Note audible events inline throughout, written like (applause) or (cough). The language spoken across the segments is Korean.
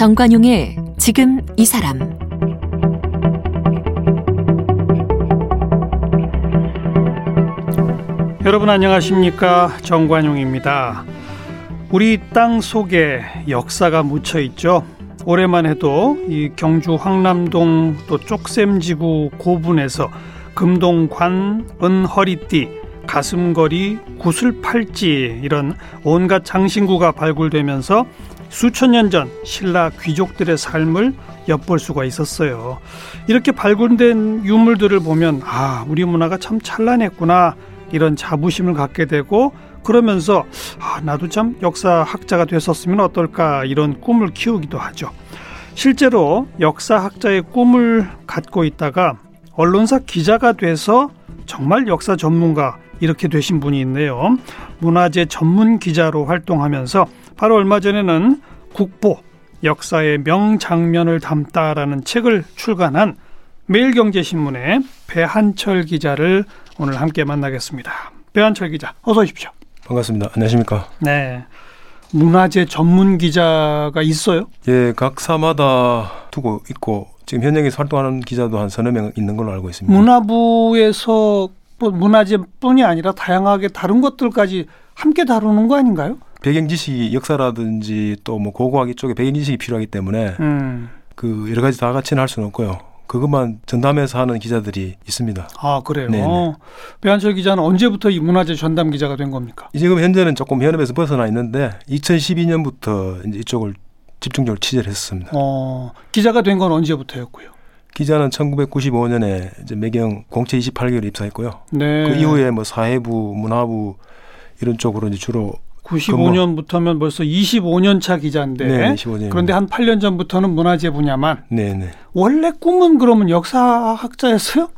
정관용의 지금 이 사람 여러분 안녕하십니까 정관용입니다. 우리 땅 속에 역사가 묻혀 있죠. 올해만 해도 이 경주 황남동 또 쪽샘지구 고분에서 금동관, 은허리띠, 가슴걸이, 구슬팔찌 이런 온갖 장신구가 발굴되면서 수천 년 전 신라 귀족들의 삶을 엿볼 수가 있었어요. 이렇게 발굴된 유물들을 보면 아, 우리 문화가 참 찬란했구나 이런 자부심을 갖게 되고 그러면서 아, 나도 참 역사학자가 됐었으면 어떨까 이런 꿈을 키우기도 하죠. 실제로 역사학자의 꿈을 갖고 있다가 언론사 기자가 돼서 정말 역사 전문가 이렇게 되신 분이 있네요. 문화재 전문 기자로 활동하면서 바로 얼마 전에는 국보 역사의 명장면을 담다라는 책을 출간한 매일경제신문의 배한철 기자를 오늘 함께 만나겠습니다. 배한철 기자, 어서 오십시오. 반갑습니다. 안녕하십니까? 네. 문화재 전문 기자가 있어요? 예, 각 사마다 두고 있고 지금 현장에서 활동하는 기자도 한 서너 명 있는 걸로 알고 있습니다. 문화부에서 뭐 문화재뿐이 아니라 다양하게 다른 것들까지 함께 다루는 거 아닌가요? 배경 지식이 역사라든지 또 뭐 고고학 이쪽에 배경 지식이 필요하기 때문에 음. 그 여러 가지 다 같이는 할 수는 없고요. 그것만 전담해서 하는 기자들이 있습니다. 아 그래요. 네네. 배한철 기자는 언제부터 이 문화재 전담 기자가 된 겁니까? 지금 현재는 조금 현업에서 벗어나 있는데 2012년부터 이제 이쪽을 집중적으로 취재를 했었습니다. 어, 기자가 된 건 언제부터였고요? 기자는 1995년에 이제 매경 공채 28개월 입사했고요. 네. 그 이후에 뭐 사회부, 문화부 이런 쪽으로 이제 주로 95년부터면 벌써 25년 차 기자인데 네, 15년. 그런데 한 8년 전부터는 문화재 분야만 네, 네. 원래 꿈은 그러면 역사학자였어요?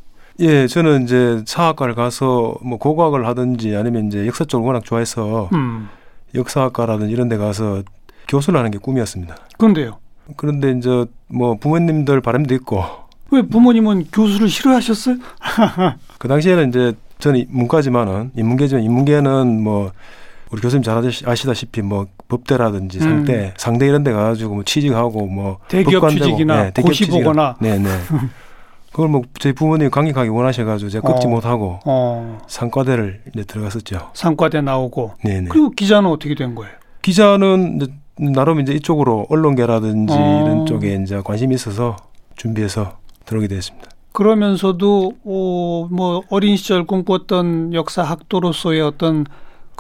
예, 저는 이제 사학과를 가서 뭐 고고학을 하든지 아니면 이제 역사 쪽을 워낙 좋아해서 음. 역사학과라든지 이런 데 가서 교수를 하는 게 꿈이었습니다. 그런데요. 그런데 이제 뭐 부모님들 바람도 있고 왜 부모님은 교수를 싫어하셨어요? (laughs) 그 당시에는 이제 저는 문과지만은 인문계지만 인문계는 뭐 우리 교수님 잘 아시- 아시다시피 뭐 법대라든지 음. 상대 상대 이런 데 가가지고 뭐 취직하고 뭐 대기업 법관되고, 취직이나 대기업 고시 취직이나. 보거나. 네네 그걸 뭐 저희 부모님이 강력하게 원하셔가지고 제가 꺾지 어. 못하고 어, 상과대를 이제 들어갔었죠. 상과대 나오고 네네. 그리고 기자는 어떻게 된 거예요? 기자는 이제 나름 이제 이쪽으로 언론계라든지 어. 이런 쪽에 이제 관심이 있어서 준비해서 들어오게 됐습니다. 그러면서도 어, 뭐 어린 시절 꿈꿨던 역사 학도로서의 어떤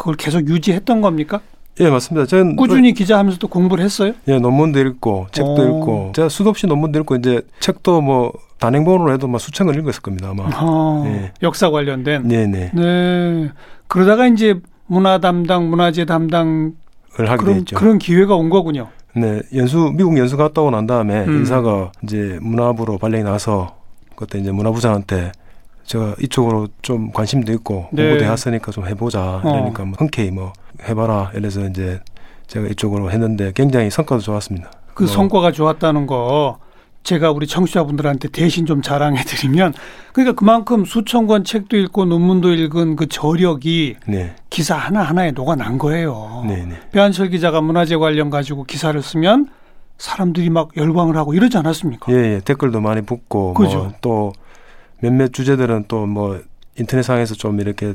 그걸 계속 유지했던 겁니까? 예 맞습니다. 저는 꾸준히 기자하면서도 공부를 했어요? 예 논문도 읽고 책도 어. 읽고 제가 수도 없이 논문도 읽고 이제 책도 뭐 단행본으로 해도 막 수천 권 읽었을 겁니다 아마. 어, 네. 역사 관련된. 네네. 네. 그러다가 이제 문화 담당, 문화재 담당 을 하게 그런 됐죠. 그런 기회가 온 거군요. 네 연수 미국 연수 갔다 오고 난 다음에 음. 인사가 이제 문화부로 발령이 나서 그때 이제 문화부장한테 제가 이쪽으로 좀 관심도 있고 네. 공부도 해왔으니까 좀 해보자 어. 그러니까 뭐 흔쾌히 뭐 해봐라 이래서 이제 제가 이쪽으로 했는데 굉장히 성과도 좋았습니다. 그 뭐, 성과가 좋았다는 거 제가 우리 청취자분들한테 대신 좀 자랑해 드리면 그러니까 그만큼 수천 권 책도 읽고 논문도 읽은 그 저력이 네, 기사 하나하나에 녹아난 거예요. 네, 네. 배한철 기자가 문화재 관련 가지고 기사를 쓰면 사람들이 막 열광을 하고 이러지 않았습니까? 예, 예, 댓글도 많이 붙고 그죠. 뭐 또 몇몇 주제들은 또 뭐 인터넷상에서 좀 이렇게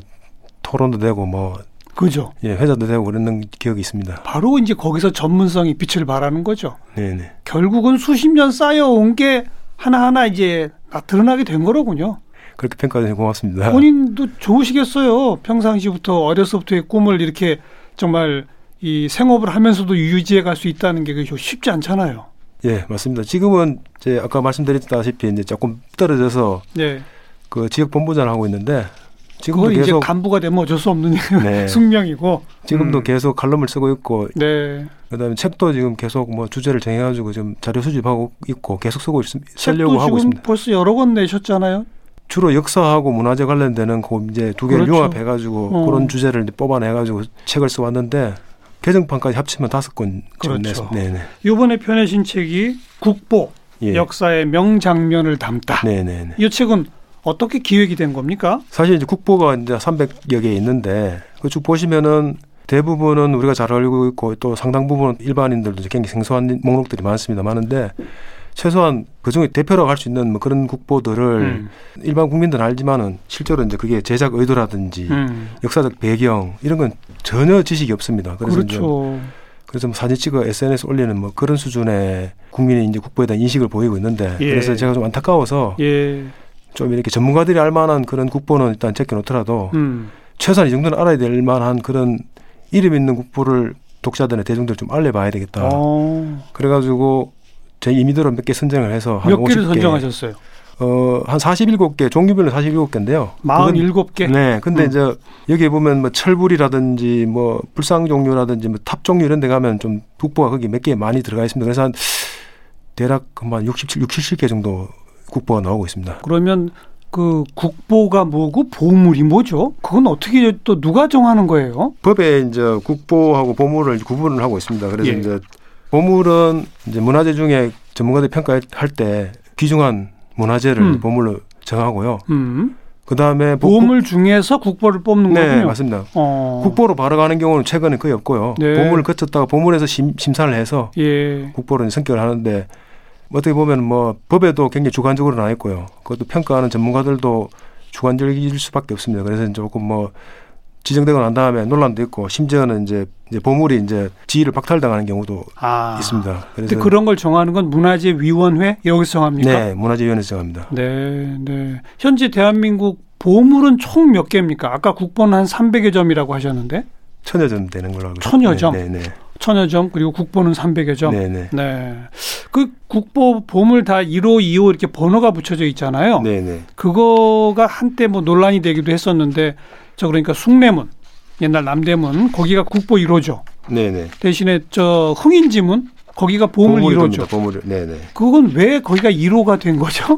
토론도 되고 뭐 그죠. 예, 회자도 되고 그런 기억이 있습니다. 바로 이제 거기서 전문성이 빛을 발하는 거죠. 네, 네. 결국은 수십 년 쌓여온 게 하나하나 이제 나- 드러나게 된 거로군요. 그렇게 평가해 고맙습니다. 본인도 좋으시겠어요. 평상시부터 어려서부터의 꿈을 이렇게 정말 이 생업을 하면서도 유지해 갈 수 있다는 게 그게 쉽지 않잖아요. 예, 맞습니다. 지금은 이제 아까 말씀드렸다시피 이제 조금 떨어져서 네. 그 지역 본부장을 하고 있는데 지금도 그건 이제 계속 간부가 되면 어쩔 수 없는 (laughs) 네. (laughs) 숙명이고. 지금도 음. 계속 칼럼을 쓰고 있고 네. 그다음에 책도 지금 계속 뭐 주제를 정해가지고 지금 자료 수집하고 있고 계속 쓰고 있, 쓰려고 책도 하고 지금 있습니다. 벌써 여러 권 내셨잖아요. 주로 역사하고 문화재 관련되는 그 이제 두 개를 그렇죠. 융합해가지고 어. 그런 주제를 뽑아내가지고 책을 써왔는데 개정판까지 합치면 다섯 권 그렇죠. 네네. 이번에 펴내신 책이 국보 예. 역사의 명장면을 담다. 네네네. 이 책은 어떻게 기획이 된 겁니까? 사실 이제 국보가 이제 300여 개 있는데 그쭉 보시면은 대부분은 우리가 잘 알고 있고 또 상당 부분은 일반인들도 굉장히 생소한 목록들이 많습니다. 많은데 최소한 그 중에 대표라고 할 수 있는 뭐 그런 국보들을 음. 일반 국민들은 알지만은 실제로 이제 그게 제작 의도라든지 음. 역사적 배경 이런 건 전혀 지식이 없습니다. 그래서 그렇죠. 그래서 뭐 사진 찍어 SNS 올리는 뭐 그런 수준의 국민의 이제 국보에 대한 인식을 보이고 있는데 예. 그래서 제가 좀 안타까워서 예. 좀 이렇게 전문가들이 알 만한 그런 국보는 일단 제껴놓더라도 음. 최소한 이 정도는 알아야 될 만한 그런 이름 있는 국보를 독자들의 대중들 좀 알려봐야 되겠다. 어. 그래가지고 제 임의대로 몇 개 선정을 해서 한몇 개를 50개, 선정하셨어요? 어, 한 47개, 종류별로 47개인데요. 47개. 네. 근데 음. 이제 여기에 보면 뭐 철불이라든지 뭐 불상 종류라든지 뭐 탑 종류 이런 데 가면 좀 국보가 거기 몇 개 많이 들어가 있습니다. 그래서 한 대략 한 67, 6, 70개 정도 국보가 나오고 있습니다. 그러면 그 국보가 뭐고 보물이 뭐죠? 그건 어떻게 또 누가 정하는 거예요? 법에 이제 국보하고 보물을 구분을 하고 있습니다. 그래서 예. 이제 보물은 이제 문화재 중에 전문가들이 평가할 때 귀중한 문화재를 음. 보물로 정하고요. 음. 그 다음에 보물 중에서 국보를 뽑는 네 거군요. 맞습니다. 어. 국보로 바로 가는 경우는 최근에 거의 없고요. 네. 보물을 거쳤다가 보물에서 심, 심사를 해서 예. 국보로 선결을 하는데 어떻게 보면 뭐 법에도 굉장히 주관적으로 나와 있고요. 그것도 평가하는 전문가들도 주관적일 수밖에 없습니다. 그래서 조금 뭐 지정되고 난 다음에 논란도 있고 심지어는 이제, 이제 보물이 이제 지위를 박탈당하는 경우도 아. 있습니다. 그래서 그런 걸 정하는 건 문화재위원회 여기서 정합니까? 네 문화재위원회에서 정합니다. 네, 네. 현재 대한민국 보물은 총 몇 개입니까? 아까 국보는 한 300여 점이라고 하셨는데 천여 점 되는 걸로 알고 천여 있습니다. 점? 네, 네, 천여 점 그리고 국보는 300여 점. 네, 네, 네. 그 국보 보물 다 1호, 2호 이렇게 번호가 붙여져 있잖아요. 네, 네, 그거가 한때 뭐 논란이 되기도 했었는데 저 그러니까 숭례문 옛날 남대문 거기가 국보 1호죠. 네, 네. 대신에 저 흥인지문 거기가 보물 보물이 1호죠. 겁니다. 보물, 네, 네. 그건 왜 거기가 1호가 된 거죠?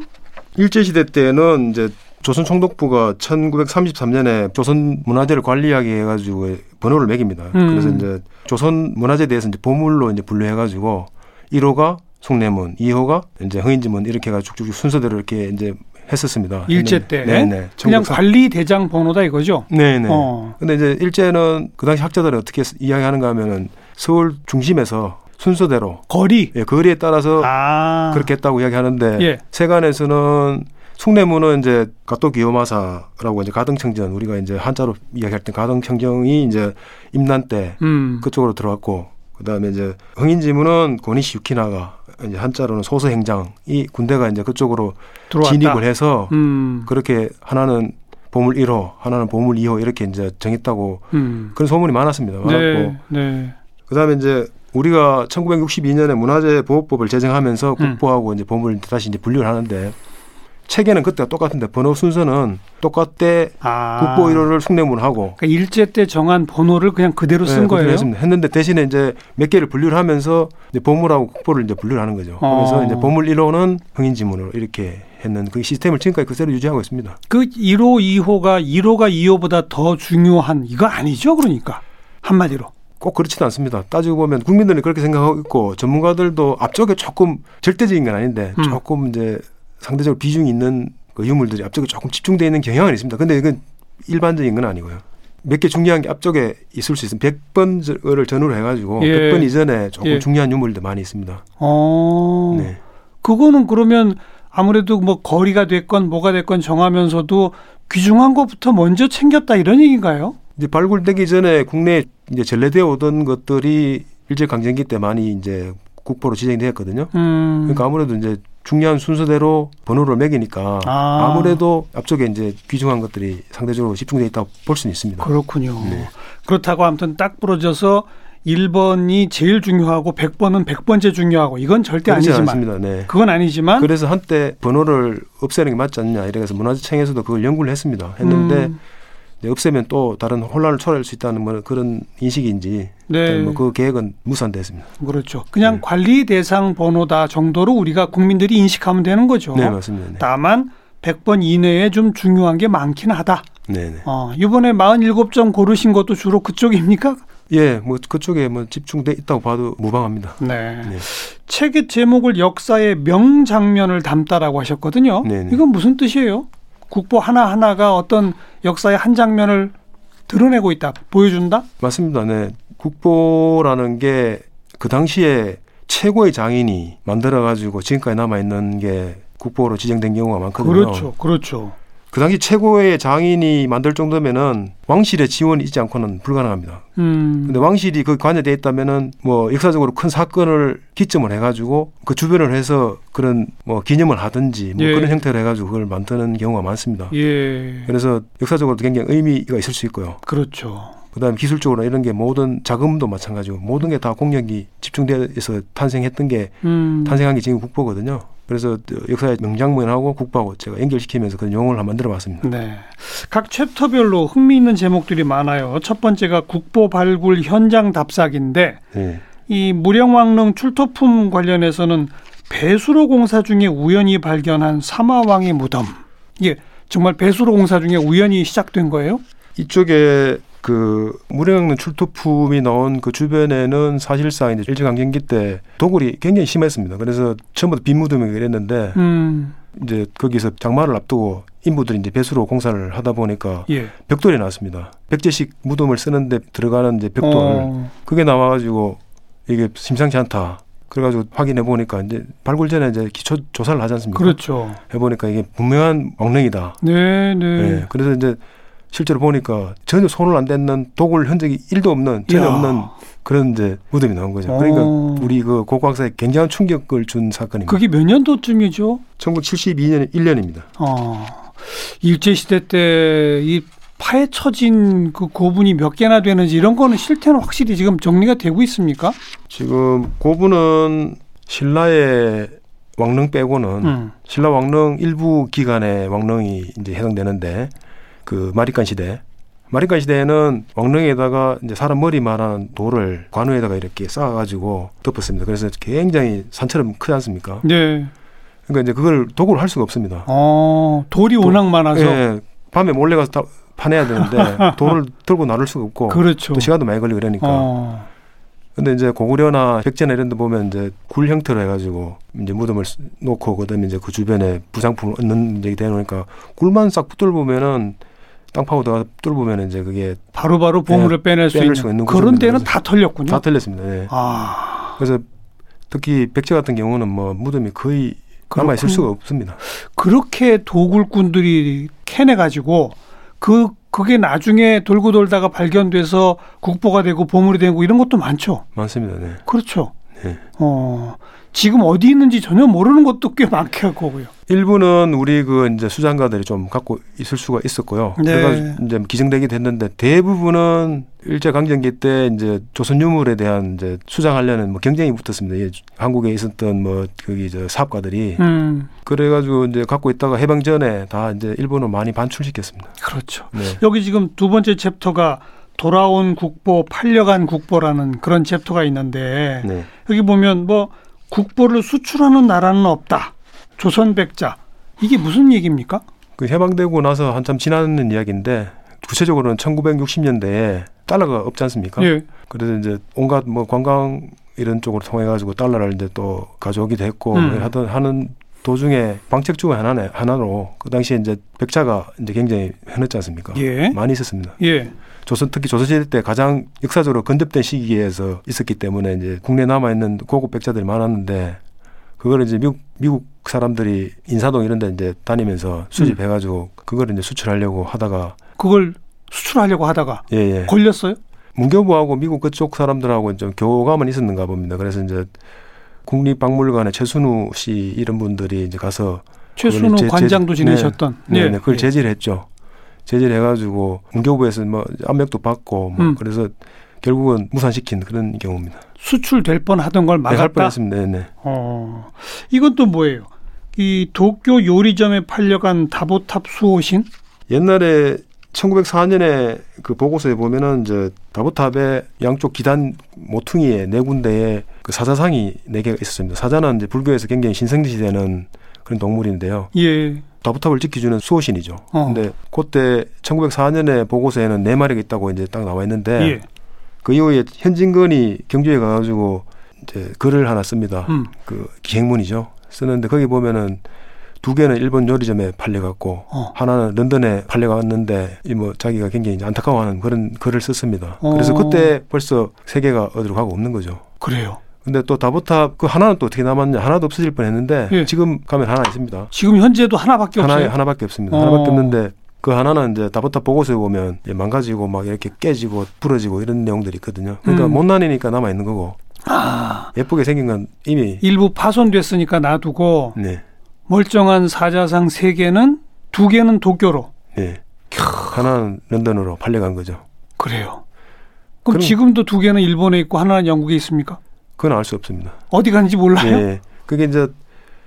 일제 시대 때는 이제 조선 총독부가 1933년에 조선 문화재를 관리하게 해가지고 번호를 매깁니다. 음. 그래서 이제 조선 문화재에 대해서 이제 보물로 이제 분류해가지고 1호가 숭례문, 2호가 이제 흥인지문 이렇게 해가지고 쭉쭉 순서대로 이렇게 이제 했었습니다. 일제 때 네네. 그냥 관리 대장 번호다 이거죠. 네네. 어. 근데 이제 일제는 그 당시 학자들은 어떻게 이야기하는가 하면은 서울 중심에서 순서대로 거리. 예, 거리에 따라서 아. 그렇게 했다고 이야기하는데 예. 세간에서는 숭례문은 이제 가토 기요마사라고 이제 가등청정 우리가 이제 한자로 이야기할 때 가등청정이 이제 임난 때 음. 그쪽으로 들어왔고 그다음에 이제 흥인지문은 고니시 유키나가 이제 한자로는 소서행장이 군대가 이제 그쪽으로 들어왔다. 진입을 해서 음. 그렇게 하나는 보물 1호, 하나는 보물 2호 이렇게 이제 정했다고 음. 그런 소문이 많았습니다. 많았고 네. 네. 그다음에 이제 우리가 1962년에 문화재 보호법을 제정하면서 음. 국보하고 이제 보물 다시 이제 분류를 하는데 체계는 그때가 똑같은데 번호 순서는 똑같대 아. 국보 1호를 숭례문하고 그러니까 일제 때 정한 번호를 그냥 그대로 쓴 네, 거예요. 했습니다. 했는데 대신에 이제 몇 개를 분류를 하면서 이제 보물하고 국보를 이제 분류를 하는 거죠. 어. 그래서 이제 보물 1호는 흥인지문으로 이렇게 했는 그 시스템을 지금까지 그대로 유지하고 있습니다. 그 1호, 2호가 1호가 2호보다 더 중요한 이거 아니죠? 그러니까 한마디로. 꼭 그렇지도 않습니다. 따지고 보면 국민들이 그렇게 생각하고 있고 전문가들도 앞쪽에 조금 절대적인 건 아닌데 음. 조금 이제 상대적으로 비중이 있는 그 유물들이 앞쪽에 조금 집중되어 있는 경향은 있습니다. 근데 이건 일반적인 건 아니고요. 몇 개 중요한 게 앞쪽에 있을 수 있습니다. 100번을 전후로 해가지고 예. 100번 이전에 조금 예. 중요한 유물들 많이 있습니다. 어. 네. 그거는 그러면 아무래도 뭐 거리가 됐건 뭐가 됐건 정하면서도 귀중한 것부터 먼저 챙겼다 이런 얘기인가요? 이제 발굴되기 전에 국내에 이제 전래되어 오던 것들이 일제 강점기 때 많이 이제 국보로 지정이 되었거든요. 음. 그러니까 아무래도 이제 중요한 순서대로 번호를 매기니까 아. 아. 무래도 앞쪽에 이제 귀중한 것들이 상대적으로 집중돼 있다고 볼 수는 있습니다. 그렇군요. 네. 그렇다고 아무튼 딱 부러져서 1번이 제일 중요하고 100번은 100번째 중요하고 이건 절대 아니지만 않습니다. 네. 그건 아니지만 그래서 한때 번호를 없애는 게 맞지 않냐 이래서 문화재청에서도 그걸 연구를 했습니다. 했는데 음, 없애면 또 다른 혼란을 초래할 수 있다는 뭐 그런 인식인지 네. 뭐그 계획은 무산됐습니다. 그렇죠. 그냥 네. 관리 대상 번호다 정도로 우리가 국민들이 인식하면 되는 거죠. 네 맞습니다. 네. 다만 100번 이내에 좀 중요한 게 많긴 하다. 네, 네. 어, 이번에 47점 고르신 것도 주로 그쪽입니까? 예, 뭐 그쪽에 뭐 집중돼 있다고 봐도 무방합니다. 네. 네. 책의 제목을 역사의 명장면을 담다라고 하셨거든요. 네네. 이건 무슨 뜻이에요? 국보 하나하나가 어떤 역사의 한 장면을 드러내고 있다, 보여준다. 맞습니다. 네. 국보라는 게 그 당시에 최고의 장인이 만들어 가지고 지금까지 남아 있는 게 국보로 지정된 경우가 많거든요. 그렇죠, 그렇죠. 그 당시 최고의 장인이 만들 정도면은 왕실의 지원이 있지 않고는 불가능합니다. 음, 근데 왕실이 그 관여돼 있다면은 뭐 역사적으로 큰 사건을 기점을 해가지고 그 주변을 해서 그런 뭐 기념을 하든지 뭐 예. 그런 형태로 해가지고 그걸 만드는 경우가 많습니다. 예, 그래서 역사적으로도 굉장히 의미가 있을 수 있고요. 그렇죠. 그다음에 기술적으로 이런 게 모든 자금도 마찬가지고 모든 게 다 공력이 집중돼서 탄생했던 게 음, 탄생한 게 지금 국보거든요. 그래서 역사의 명장면하고 국보하고 제가 연결시키면서 그런 용어를 한번 만들어 봤습니다. 네. 각 챕터별로 흥미있는 제목들이 많아요. 첫 번째가 국보 발굴 현장 답사기인데 네. 이 무령왕릉 출토품 관련해서는 배수로 공사 중에 우연히 발견한 사마왕의 무덤. 이게 정말 배수로 공사 중에 우연히 시작된 거예요? 이쪽에 그 무령릉 출토품이 나온 그 주변에는 사실상 이제 일제강점기 때 도굴이 굉장히 심했습니다. 그래서 처음부터 빈무덤이 그랬는데 음, 이제 거기서 장마를 앞두고 인부들이 이제 배수로 공사를 하다 보니까 예. 벽돌이 나왔습니다. 백제식 무덤을 쓰는데 들어가는 이제 벽돌 어, 그게 나와가지고 이게 심상치 않다. 그래가지고 확인해 보니까 이제 발굴 전에 이제 기초 조사를 하지 않습니까? 그렇죠. 해보니까 이게 분명한 왕릉이다. 네, 네. 예, 그래서 이제 실제로 보니까 전혀 손을 안 댔는 도굴 흔적이 일도 없는 전혀 이야. 없는 그런 이제 무덤이 나온 거죠. 그러니까 어. 우리 그 고고학사에 굉장한 충격을 준 사건입니다. 그게 몇 년도쯤이죠? 1972년 1년입니다. 어, 일제 시대 때 이 파헤쳐진 그 고분이 몇 개나 되는지 이런 거는 실태는 확실히 지금 정리가 되고 있습니까? 지금 고분은 신라의 왕릉 빼고는 음. 신라 왕릉 일부 기간의 왕릉이 이제 해당되는데 그 마리간 시대 마리간 시대에는 왕릉에다가 이제 사람 머리만한 돌을 관우에다가 이렇게 쌓아가지고 덮었습니다. 그래서 굉장히 산처럼 크지 않습니까? 네. 그러니까 이제 그걸 도구를 할 수가 없습니다. 어, 돌이 또- 워낙 많아서. 예, 밤에 몰래 가서 다 파내야 되는데 (laughs) 돌을 들고 나를 수가 없고 그렇죠. 또 시간도 많이 걸리고 그러니까. 어, 근데 이제 고구려나 백제나 이런 데 보면 이제 굴 형태로 해가지고 이제 무덤을 쓰- 놓고 그다음에 이제 그 주변에 부상품을 얹는 이제 되놓으니까 굴만 싹 붙들 보면은 땅 파고 다뚫 보면은 이제 그게 바로바로 보물을 빼낼 수 네, 있는, 있는 그런. 데는 다 털렸군요. 다 틀렸습니다. 예. 아, 그래서 특히 백제 같은 경우는 뭐 무덤이 거의 남아 있을. 수가 없습니다. 그렇게 도굴꾼들이 캐내 가지고 그 그게 나중에 돌고 돌다가 발견돼서 국보가 되고 보물이 되고 이런 것도 많죠. 많습니다. 네. 그렇죠. 네. 어, 지금 어디 있는지 전혀 모르는 것도 꽤 많겠고요. 일부는 우리 그 이제 수장가들이 좀 갖고 있을 수가 있었고요. 네. 그래서 이제 기증되게 됐는데 대부분은 일제 강점기 때 이제 조선 유물에 대한 이제 수장하려는 뭐 경쟁이 붙었습니다. 예, 한국에 있었던 뭐 거기 저 사업가들이 음, 그래가지고 이제 갖고 있다가 해방 전에 다 이제 일본으로 많이 반출시켰습니다. 그렇죠. 네. 여기 지금 두 번째 챕터가 돌아온 국보, 팔려간 국보라는 그런 챕터가 있는데 네. 여기 보면 뭐 국보를 수출하는 나라는 없다. 조선 백자. 이게 무슨 얘기입니까? 그 해방되고 나서 한참 지나는 이야기인데 구체적으로는 1960년대에 달러가 없지 않습니까? 예. 그래서 이제 온갖 뭐 관광 이런 쪽으로 통해 가지고 달러를 이제 또 가져오기도 했고 음. 뭐 하던 하는 도중에 방책 중 하나네 하나로 그 당시에 이제 백자가 이제 굉장히 흔했지 않습니까? 예. 많이 있었습니다. 예. 조선 특히 조선시대 때 가장 역사적으로 건접된 시기에서 있었기 때문에 이제 국내에 남아 있는 고급 백자들이 많았는데 그걸 이제 미국 미국 사람들이 인사동 이런 데 이제 다니면서 수집해 가지고 그걸 이제 수출하려고 하다가 그걸 수출하려고 하다가 예 예. 걸렸어요? 문교부하고 미국 그쪽 사람들하고 좀 교감은 있었는가 봅니다. 그래서 이제 국립박물관의 최순우 씨 이런 분들이 이제 가서 최순우 제- 관장도 지내셨던. 네, 예. 네, 그걸 예. 제지를 했죠. 제지를 해가지고 문교부에서 뭐 압력도 받고 뭐 음. 그래서 결국은 무산시킨 그런 경우입니다. 수출될 뻔하던 걸 네, 할 막았다. 뻔했습니다. 네, 네. 어, 이건 또 뭐예요? 이 도쿄 요리점에 팔려간 다보탑 수호신? 옛날에 1904년에 그 보고서에 보면은 이제 다보탑의 양쪽 기단 모퉁이에 네 군데에 그 사자상이 네 개가 있었습니다. 사자는 이제 불교에서 굉장히 신성시되는 그런 동물인데요. 예. 다보탑을 지켜주는 수호신이죠. 어. 근데 그때 1904년에 보고서에는 네 마리가 있다고 이제 딱 나와 있는데 예. 그 이후에 현진건이 경주에 가가지고 이제 글을 하나 씁니다. 음. 그 기행문이죠. 쓰는데 거기 보면은 두 개는 일본 요리점에 팔려갔고 어. 하나는 런던에 팔려갔는데 이 뭐 자기가 굉장히 이제 안타까워하는 그런 글을 썼습니다. 어. 그래서 그때 벌써 세 개가 어디로 가고 없는 거죠. 그래요. 근데 또 다보탑 그 하나는 또 어떻게 남았냐 하나도 없어질 뻔했는데 예. 지금 가면 하나 있습니다. 지금 현재도 하나밖에 하나 없어요. 하나밖에 없습니다. 어. 하나밖에 없는데 그 하나는 이제 다보탑 보고서에 보면 망가지고 막 이렇게 깨지고 부러지고 이런 내용들이 있거든요. 그러니까 음. 못 나뉘니까 남아 있는 거고 아, 예쁘게 생긴 건 이미 일부 파손됐으니까 놔두고 네, 멀쩡한 사자상 세 개는 두 개는 도쿄로. 네. 하나는 런던으로 팔려간 거죠. 그래요. 그럼 그럼- 지금도 두 개는 일본에 있고 하나는 영국에 있습니까? 그건 알 수 없습니다. 어디 갔는지 몰라요? 예, 그게 이제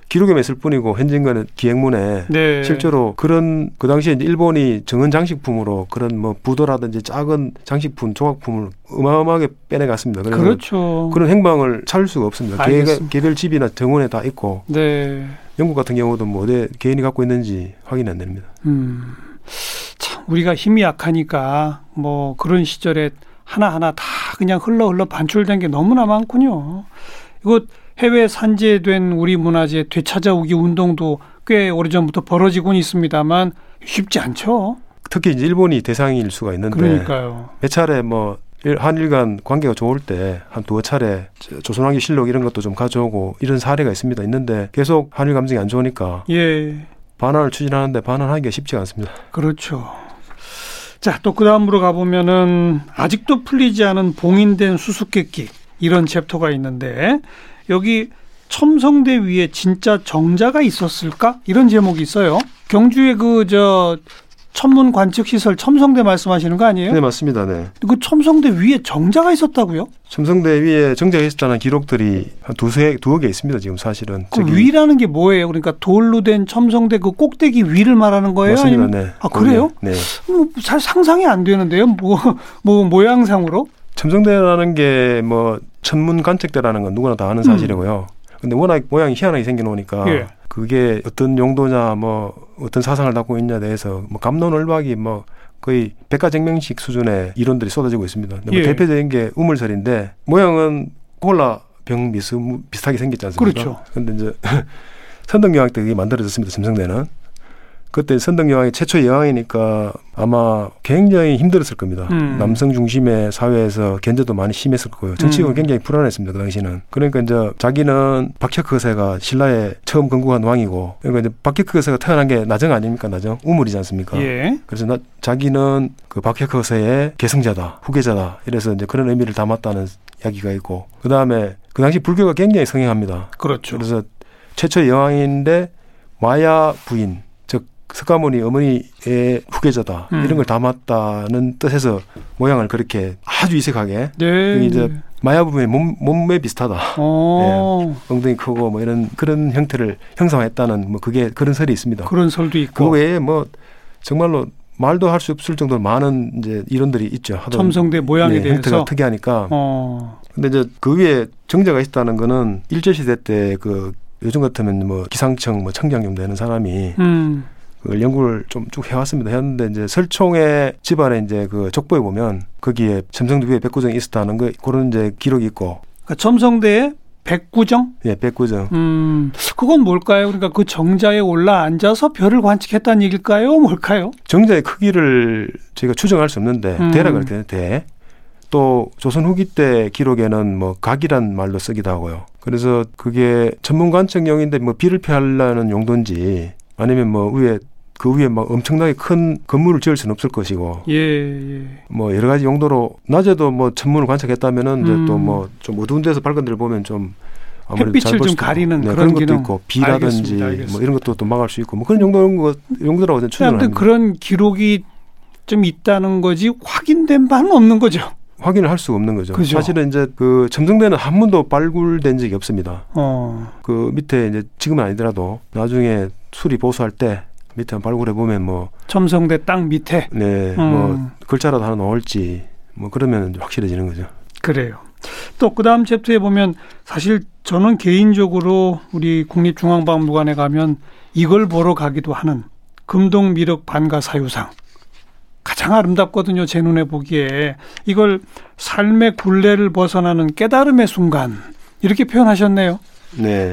기록에만 있을 뿐이고 현진과는 기행문에 네. 실제로 그런 그 당시에 일본이 정은 장식품으로 그런 뭐 부도라든지 작은 장식품 조각품을 어마어마하게 빼내갔습니다. 그렇죠. 그런 행방을 찾을 수가 없습니다. 개. 개별 집이나 정원에 다 있고 네. 영국 같은 경우도 뭐 어디 개인이 갖고 있는지 확인이 안 됩니다. 음. 참 우리가 힘이 약하니까 뭐 그런 시절에 하나하나 다 그냥 흘러 흘러 반출된 게 너무나 많군요. 이거 해외 산재된 우리 문화재 되찾아오기 운동도 꽤 오래전부터 벌어지곤 있습니다만 쉽지 않죠. 특히 이제 일본이 대상일 수가 있는데 그러니까요. 몇 차례 뭐 일- 한일 간 관계가 좋을 때 한 두어 차례 저- 조선왕기 실록 이런 것도 좀 가져오고 이런 사례가 있습니다. 있는데 계속 한일 감정이 안 좋으니까 예. 반환을 추진하는데 반환하기가 쉽지가 않습니다. 그렇죠. 자, 또 그 다음으로 가보면은 아직도 풀리지 않은 봉인된 수수께끼 이런 챕터가 있는데 여기 첨성대 위에 진짜 정자가 있었을까? 이런 제목이 있어요. 경주의 그 저 천문 관측 시설 첨성대 말씀하시는 거 아니에요? 네 맞습니다. 네. 그 첨성대 위에 정자가 있었다고요? 첨성대 위에 정자가 있었다는 기록들이 한 두세 두어 개 있습니다. 지금 사실은 그 위라는 게 뭐예요? 그러니까 돌로 된 첨성대 그 꼭대기 위를 말하는 거예요? 맞습니다. 아니면 네. 아, 그래요? 네. 뭐, 잘 상상이 안 되는데요. 뭐, 뭐 모양상으로? 첨성대라는 게 뭐 천문 관측대라는 건 누구나 다 아는 사실이고요. 근데 워낙 모양이 희한하게 생겨놓으니까 음. 예. 그게 어떤 용도냐 뭐 어떤 사상을 갖고 있냐에 대해서 뭐 감론을박이 뭐 거의 백과쟁명식 수준의 이론들이 쏟아지고 있습니다. 뭐 예. 대표적인 게 우물설인데 모양은 콜라 병 비스, 비슷하게 생겼지 않습니까? 그렇죠. 근데 이제 (laughs) 선덕여왕 때 그게 만들어졌습니다. 첨성대는. 그때 선덕 여왕이 최초 여왕이니까 아마 굉장히 힘들었을 겁니다. 음. 남성 중심의 사회에서 견제도 많이 심했을 거예요. 정치가 음. 굉장히 불안했습니다. 그 당시는. 그러니까 이제 자기는 박혁 거세가 신라에 처음 건국한 왕이고 그러니까 이제 박혁 거세가 태어난 게 나정 아닙니까? 나정 우물이지 않습니까? 예. 그래서 나, 자기는 그 박혁 거세의 계승자다, 후계자다. 이래서 이제 그런 의미를 담았다는 이야기가 있고 그 다음에 그 당시 불교가 굉장히 성행합니다. 그렇죠. 그래서 최초 여왕인데 마야 부인 즉 석가모니 어머니의 후계자다 음. 이런 걸 담았다는 뜻에서 모양을 그렇게 아주 이색하게 네. 이제 마야 부인의 몸, 몸매 비슷하다 어, 엉덩이 크고 뭐 이런 그런 형태를 형성했다는 뭐 그게 그런 설이 있습니다. 그런 설도 그 있고. 외에 뭐 정말로 말도 할 수 없을 정도로 많은 이제 이론들이 있죠. 하도 첨성대 모양에 네, 형태가 대해서. 특이하니까 어, 근데 이제 그 위에 정자가 있다는 거는 일제 시대 때 그 요즘 같으면 뭐 기상청 뭐 청장님 되는 사람이 음, 연구를 좀 쭉 해왔습니다. 했는데 이제 설총의 집안에 이제 그 족보에 보면 거기에 첨성도 위에 백구정이 있었다는 거 그런 이제 기록이 있고 그러니까 첨성대에 백구정. 예 백구정 음, 그건 뭘까요? 그러니까 그 정자에 올라 앉아서 별을 관측했다는 얘기일까요? 뭘까요? 정자의 크기를 저희가 추정할 수 없는데 음. 대라 그렇게 대. 또 조선 후기 때 기록에는 뭐 각이란 말도 쓰기도 하고요. 그래서 그게 전문 관측용인데 뭐 비를 피하려는 용도인지 아니면 뭐 위에 그 위에 막 엄청나게 큰 건물을 지을 수는 없을 것이고 예, 예. 뭐 여러 가지 용도로 낮에도 뭐 천문을 관측했다면은 이제 음. 또뭐 좀 어두운 데서 밝은 데를 보면 좀 햇빛을 좀 가리는. 네, 그런 그런 것도 기능. 있고 비라든지 알겠습니다, 알겠습니다. 뭐 이런 것도 또 막을 수 있고 뭐 그런 정도는 거 용도라고 저는 추정을 아무튼. 그런 기록이 좀 있다는 거지 확인된 바는 없는 거죠. 확인을 할 수가 없는 거죠. 그죠. 사실은 이제 그 첨성대는 한 번도 발굴된 적이 없습니다. 어, 그 밑에 이제 지금은 아니더라도 나중에 수리 보수할 때 밑에 발굴해 보면 뭐 첨성대 땅 밑에. 네, 음. 뭐 글자라도 하나 넣을지 뭐 그러면 확실해지는 거죠. 그래요. 또 그다음 챕터에 보면 사실 저는 개인적으로 우리 국립중앙박물관에 가면 이걸 보러 가기도 하는 금동 미륵 반가 사유상 가장 아름답거든요. 제 눈에 보기에 이걸 삶의 굴레를 벗어나는 깨달음의 순간 이렇게 표현하셨네요. 네.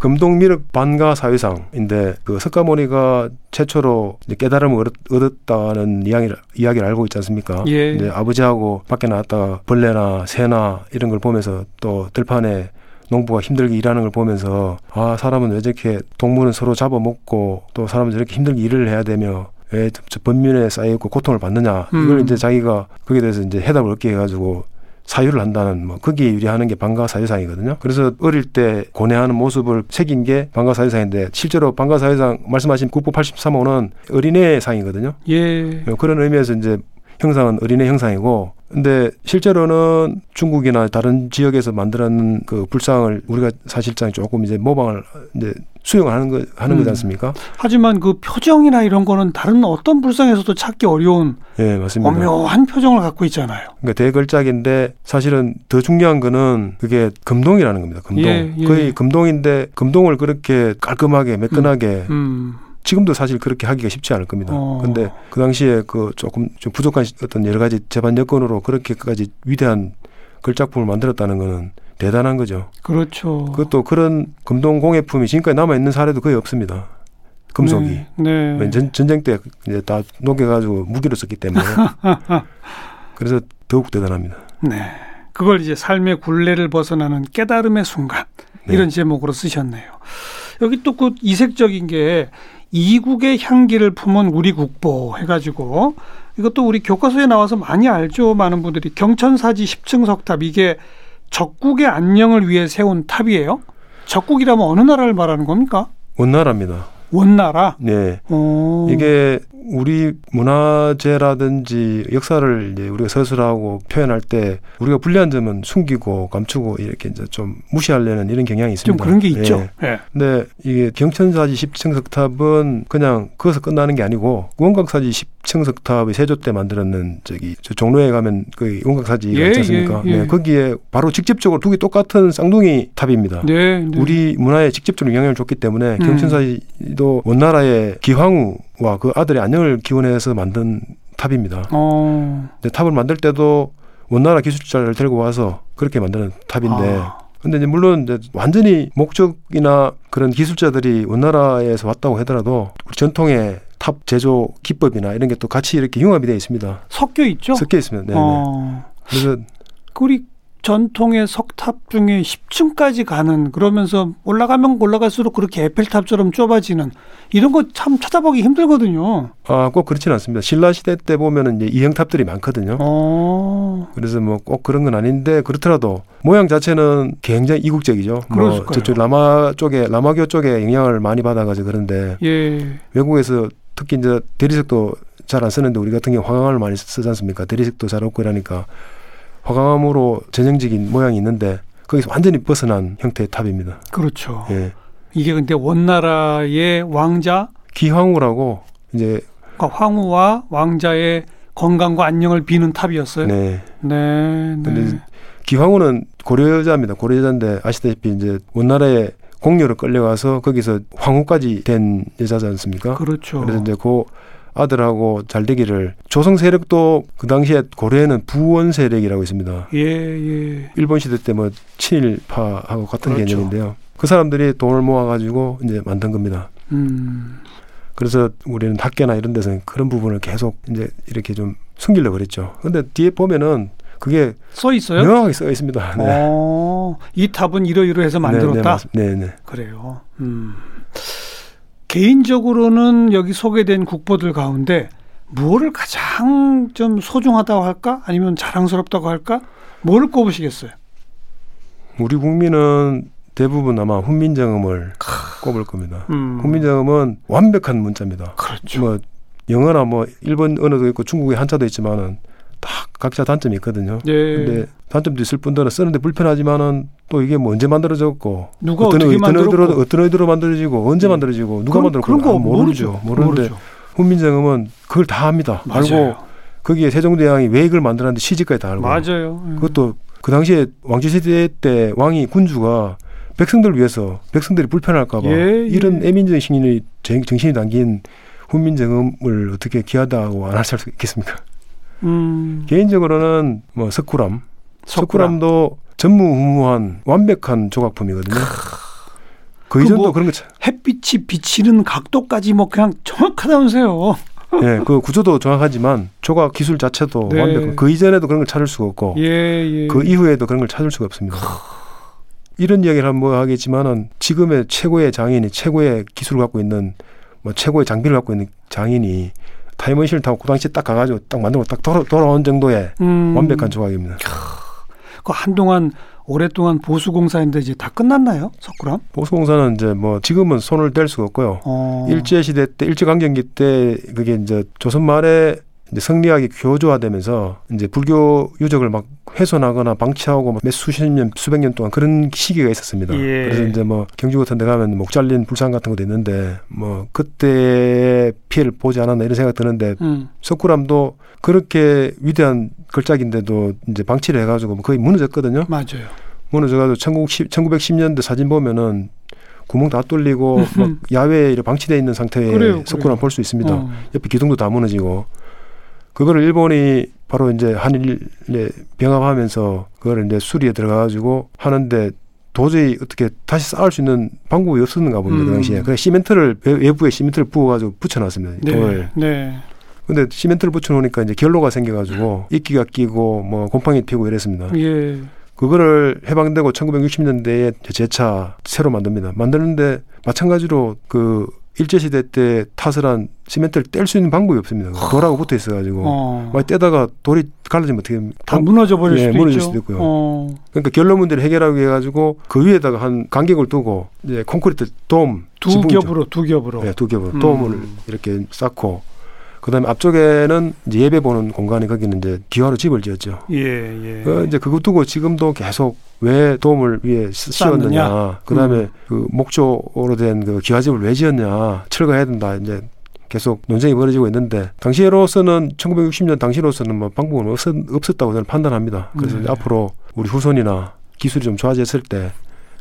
금동 미륵 반가 사회상인데 그 석가모니가 최초로 깨달음을 얻었, 다는 이야기를, 이야기를 알고 있지 않습니까? 예. 이제 아버지하고 밖에 나왔다가 벌레나 새나 이런 걸 보면서 또 들판에 농부가 힘들게 일하는 걸 보면서 아 사람은 왜 저렇게 동물은 서로 잡아먹고 또 사람은 저렇게 힘들게 일을 해야 되며 왜 번민에 쌓여 있고 고통을 받느냐 이걸 음. 이제 자기가 거기에 대해서 이제 해답을 얻게 해가지고 사유를 한다는 뭐 거기에 유리하는 게 방가 사유상이거든요. 그래서 어릴 때 고뇌하는 모습을 새긴 게 방가 사유상인데 실제로 방가 사유상 말씀하신 국보 83호는 어린애 상이거든요. 예. 그런 의미에서 이제 형상은 어린애 형상이고 근데 실제로는 중국이나 다른 지역에서 만들어낸 그 불상을 우리가 사실상 조금 이제 모방을 이제 수용을 하는 거 하는 음. 거지 않습니까? 하지만 그 표정이나 이런 거는 다른 어떤 불상에서도 찾기 어려운 예, 맞습니다. 오묘한 표정을 갖고 있잖아요. 그러니까 대걸작인데 사실은 더 중요한 거는 그게 금동이라는 겁니다. 금동. 예, 예. 거의 금동인데 금동을 그렇게 깔끔하게 매끈하게 음. 지금도 사실 그렇게 하기가 쉽지 않을 겁니다. 어. 근데 그 당시에 그 조금 좀 부족한 시- 어떤 여러 가지 재반 여건으로 그렇게까지 위대한 걸작품을 만들었다는 거는 대단한 거죠. 그렇죠. 그것도 그런 금동 공예품이 지금까지 남아 있는 사례도 거의 없습니다. 금속이. 네. 네. 왜 전, 전쟁 때 이제 다 녹여가지고 무기로 썼기 때문에. (laughs) 그래서 더욱 대단합니다. 네. 그걸 이제 삶의 굴레를 벗어나는 깨달음의 순간 네. 이런 제목으로 쓰셨네요. 여기 또 그 이색적인 게 이국의 향기를 품은 우리 국보 해가지고 이것도 우리 교과서에 나와서 많이 알죠. 많은 분들이 경천사지 10층 석탑 이게 적국의 안녕을 위해 세운 탑이에요. 적국이라면 어느 나라를 말하는 겁니까? 원나라입니다. 원나라. 네. 어. 이게 우리 문화재라든지 역사를 이제 우리가 서술하고 표현할 때 우리가 불리한 점은 숨기고 감추고 이렇게 이제 좀 무시하려는 이런 경향이 좀 있습니다. 그런 게 있죠. 예. 예. 근데 이게 경천사지 10층 석탑은 그냥 거기서 끝나는 게 아니고 원각사지 10층 석탑이 세조 때 만들었는 저기 저 종로에 가면 그 원각사지가 예, 있지 않습니까? 예, 예. 네, 거기에 바로 직접적으로 두 개 똑같은 쌍둥이 탑입니다. 네, 네. 우리 문화에 직접적으로 영향을 줬기 때문에 음. 경천사지도 원나라의 기황후와 그 아들의 안녕을 기원해서 만든 탑입니다. 어. 근데 탑을 만들 때도 원나라 기술자를 데리고 와서 그렇게 만드는 탑인데 아. 근데 이제 물론 이제 완전히 목적이나 그런 기술자들이 원나라에서 왔다고 하더라도 우리 전통의 탑 제조 기법이나 이런 게 또 같이 이렇게 융합이 되어 있습니다. 섞여 있죠. 섞여 있습니다. 네, 네. 어. 그래서 우리 전통의 석탑 중에 10층까지 가는 그러면서 올라가면 올라갈수록 그렇게 에펠탑처럼 좁아지는 이런 거 참 찾아보기 힘들거든요. 아 꼭 그렇지는 않습니다. 신라 시대 때 보면은 이제 이형 탑들이 많거든요. 어. 그래서 뭐 꼭 그런 건 아닌데 그렇더라도 모양 자체는 굉장히 이국적이죠. 뭐. 저쪽 라마 쪽에 라마교 쪽에 영향을 많이 받아가지고 그런데 예. 외국에서 특히 이제 대리석도 잘 안 쓰는데 우리 같은 경우 화강암을 많이 쓰지 않습니까? 대리석도 잘 없고 이러니까 화강암으로 전형적인 모양이 있는데 거기서 완전히 벗어난 형태의 탑입니다. 그렇죠. 예. 이게 근데 원나라의 왕자 기황후라고 이제 그러니까 황후와 왕자의 건강과 안녕을 비는 탑이었어요. 네. 네 네. 근데 기황후는 고려여자입니다. 고려여자인데 아시다시피 이제 원나라에 공료로 끌려가서 거기서 황후까지 된 여자지 않습니까? 그렇죠. 그래서 이제 그 아들하고 잘 되기를 조성 세력도 그 당시에 고려에는 부원 세력이라고 있습니다. 예, 예. 일본 시대 때 뭐 친일파하고 같은 그렇죠. 개념인데요. 그 사람들이 돈을 모아가지고 이제 만든 겁니다. 음. 그래서 우리는 학계나 이런 데서는 그런 부분을 계속 이제 이렇게 좀 숨기려고 그랬죠. 근데 뒤에 보면은 그게 써 있어요? 명확하게 써 있습니다. (laughs) 네. 어, 이 탑은 이러이러해서 만들었다. 네, 네, 네, 네. 그래요. 음. 개인적으로는 여기 소개된 국보들 가운데 무엇을 가장 좀 소중하다고 할까? 아니면 자랑스럽다고 할까? 뭐를 꼽으시겠어요? 우리 국민은 대부분 아마 훈민정음을 꼽을 겁니다. 음. 훈민정음은 완벽한 문자입니다. 그렇죠. 뭐 영어나 뭐 일본 언어도 있고 중국의 한자도 있지만은 다 각자 단점이 있거든요. 예. 근데 단점도 있을 뿐더러 쓰는데 불편하지만은 또 이게 뭐 언제 만들어졌고 누가 어떤 어떻게 어떤 의도로 어떤 의도로 만들어지고 언제 음. 만들어지고 누가 만들었고 그런 거 아, 모르죠. 모르는데 모르죠. 훈민정음은 그걸 다 합니다. 맞아요. 알고 거기에 세종대왕이 왜 이걸 만들었는지 시지까지 다 알고 맞아요. 음. 그것도 그 당시에 왕조 시대 때 왕이 군주가 백성들 을 위해서 백성들이 불편할까봐 예, 예. 이런 애민정신이 정- 정신이 담긴 훈민정음을 어떻게 귀하다고 안 할 수 있겠습니까? 음. 개인적으로는 뭐 석굴암, 석굴암. 석굴암 도 전무후무한 완벽한 조각품이거든요. 그그 이전도 뭐- 그런 거 참- 햇빛이 비치는 각도까지 뭐 그냥 정확하다면서요. 예, 그 구조도 정확하지만 조각 기술 자체도 네. 완벽한 그 이전에도 그런 걸 찾을 수가 없고 예, 예. 그 이후에도 그런 걸 찾을 수가 없습니다. 이런 이야기를 하면 뭐 하겠지만은 지금의 최고의 장인이 최고의 기술을 갖고 있는 뭐 최고의 장비를 갖고 있는 장인이 타임머신을 타고 그 당시에 딱 가가지고 딱 만들고 딱 돌아, 돌아온 정도의 음, 완벽한 조각입니다. 그 한동안 오랫동안 보수 공사인데 이제 다 끝났나요? 석굴암? 보수공사는 이제 뭐 지금은 손을 댈 수가 없고요. 어. 일제 시대 때 일제 강점기 때 그게 이제 조선 말에 이제 성리학이 교조화되면서 이제 불교 유적을 막 훼손하거나 방치하고 몇 수십 년 수백 년 동안 그런 시기가 있었습니다. 예. 그래서 이제 뭐 경주 같은 데 가면 목 잘린 불상 같은 것도 있는데 뭐 그때 피해를 보지 않았나 이런 생각 드는데 음. 석굴암도 그렇게 위대한 걸작인데도 이제 방치를 해가지고 거의 무너졌거든요. 맞아요. 무너져가지고 1910, 1910년대 사진 보면은 구멍 다 뚫리고 (laughs) 막 야외에 방치돼 있는 상태의 석굴암. 볼 수 있습니다. 어. 옆에 기둥도 다 무너지고 그거를 일본이 바로 이제 한일에 병합하면서 그거를 이제 수리에 들어가가지고 하는데 도저히 어떻게 다시 쌓을 수 있는 방법이 없었는가 봅니다 그 음. 당시에. 그래서 시멘트를 외- 외부에 시멘트를 부어가지고 붙여놨습니다. 네. 돌. 네. 근데 시멘트를 붙여놓으니까 이제 결로가 생겨가지고 이끼가 끼고 뭐 곰팡이 피고 이랬습니다. 예. 그거를 해방되고 1960년대에 재차 새로 만듭니다. 만드는데 마찬가지로 그 일제시대 때 탓을 한 시멘트를 뗄 수 있는 방법이 없습니다. 돌하고 붙어 있어가지고. 어. 막 떼다가 돌이 갈라지면 어떻게 다 무너져 버릴 예, 수도 무너질 있죠. 수도 있고요. 어. 그러니까 결론 문제를 해결하기 해가지고 그 위에다가 한 간격을 두고 이제 콘크리트 돔 두 겹으로 두 겹으로. 네, 두 겹으로 음. 돔을 이렇게 쌓고 그다음에 앞쪽에는 이제 예배 보는 공간이 거기는 이제 기와로 집을 지었죠. 예, 예. 그 이제 그거 두고 지금도 계속 왜 씌- 쌓느냐? 씌웠느냐. 그다음에 음. 그 목조로 된 그 기와집을 왜 지었냐. 철거해야 된다. 이제 계속 논쟁이 벌어지고 있는데 당시로서는 1960년 당시로서는 뭐 방법은 없었, 없었다고 저는 판단합니다. 그래서 네. 앞으로 우리 후손이나 기술이 좀 좋아졌을 때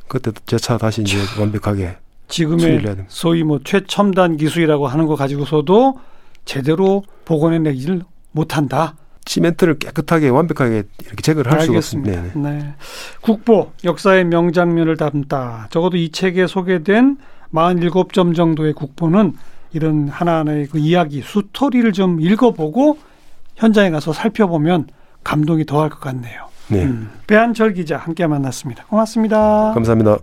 그때 재차 다시 이제 완벽하게 지금의. 소위 뭐 최첨단 기술이라고 하는 거 가지고서도 제대로 복원해내지를 못한다. 시멘트를 깨끗하게 완벽하게 이렇게 제거를 할 수가 알겠습니다. 없습니다. 네, 네. 네. 국보 역사의 명장면을 담다. 적어도 이 책에 소개된 47점 정도의 국보는 이런 하나하나의 그 이야기, 수토리를 좀 읽어보고 현장에 가서 살펴보면 감동이 더할 것 같네요. 네. 음. 배한철 기자 함께 만났습니다. 고맙습니다. 감사합니다.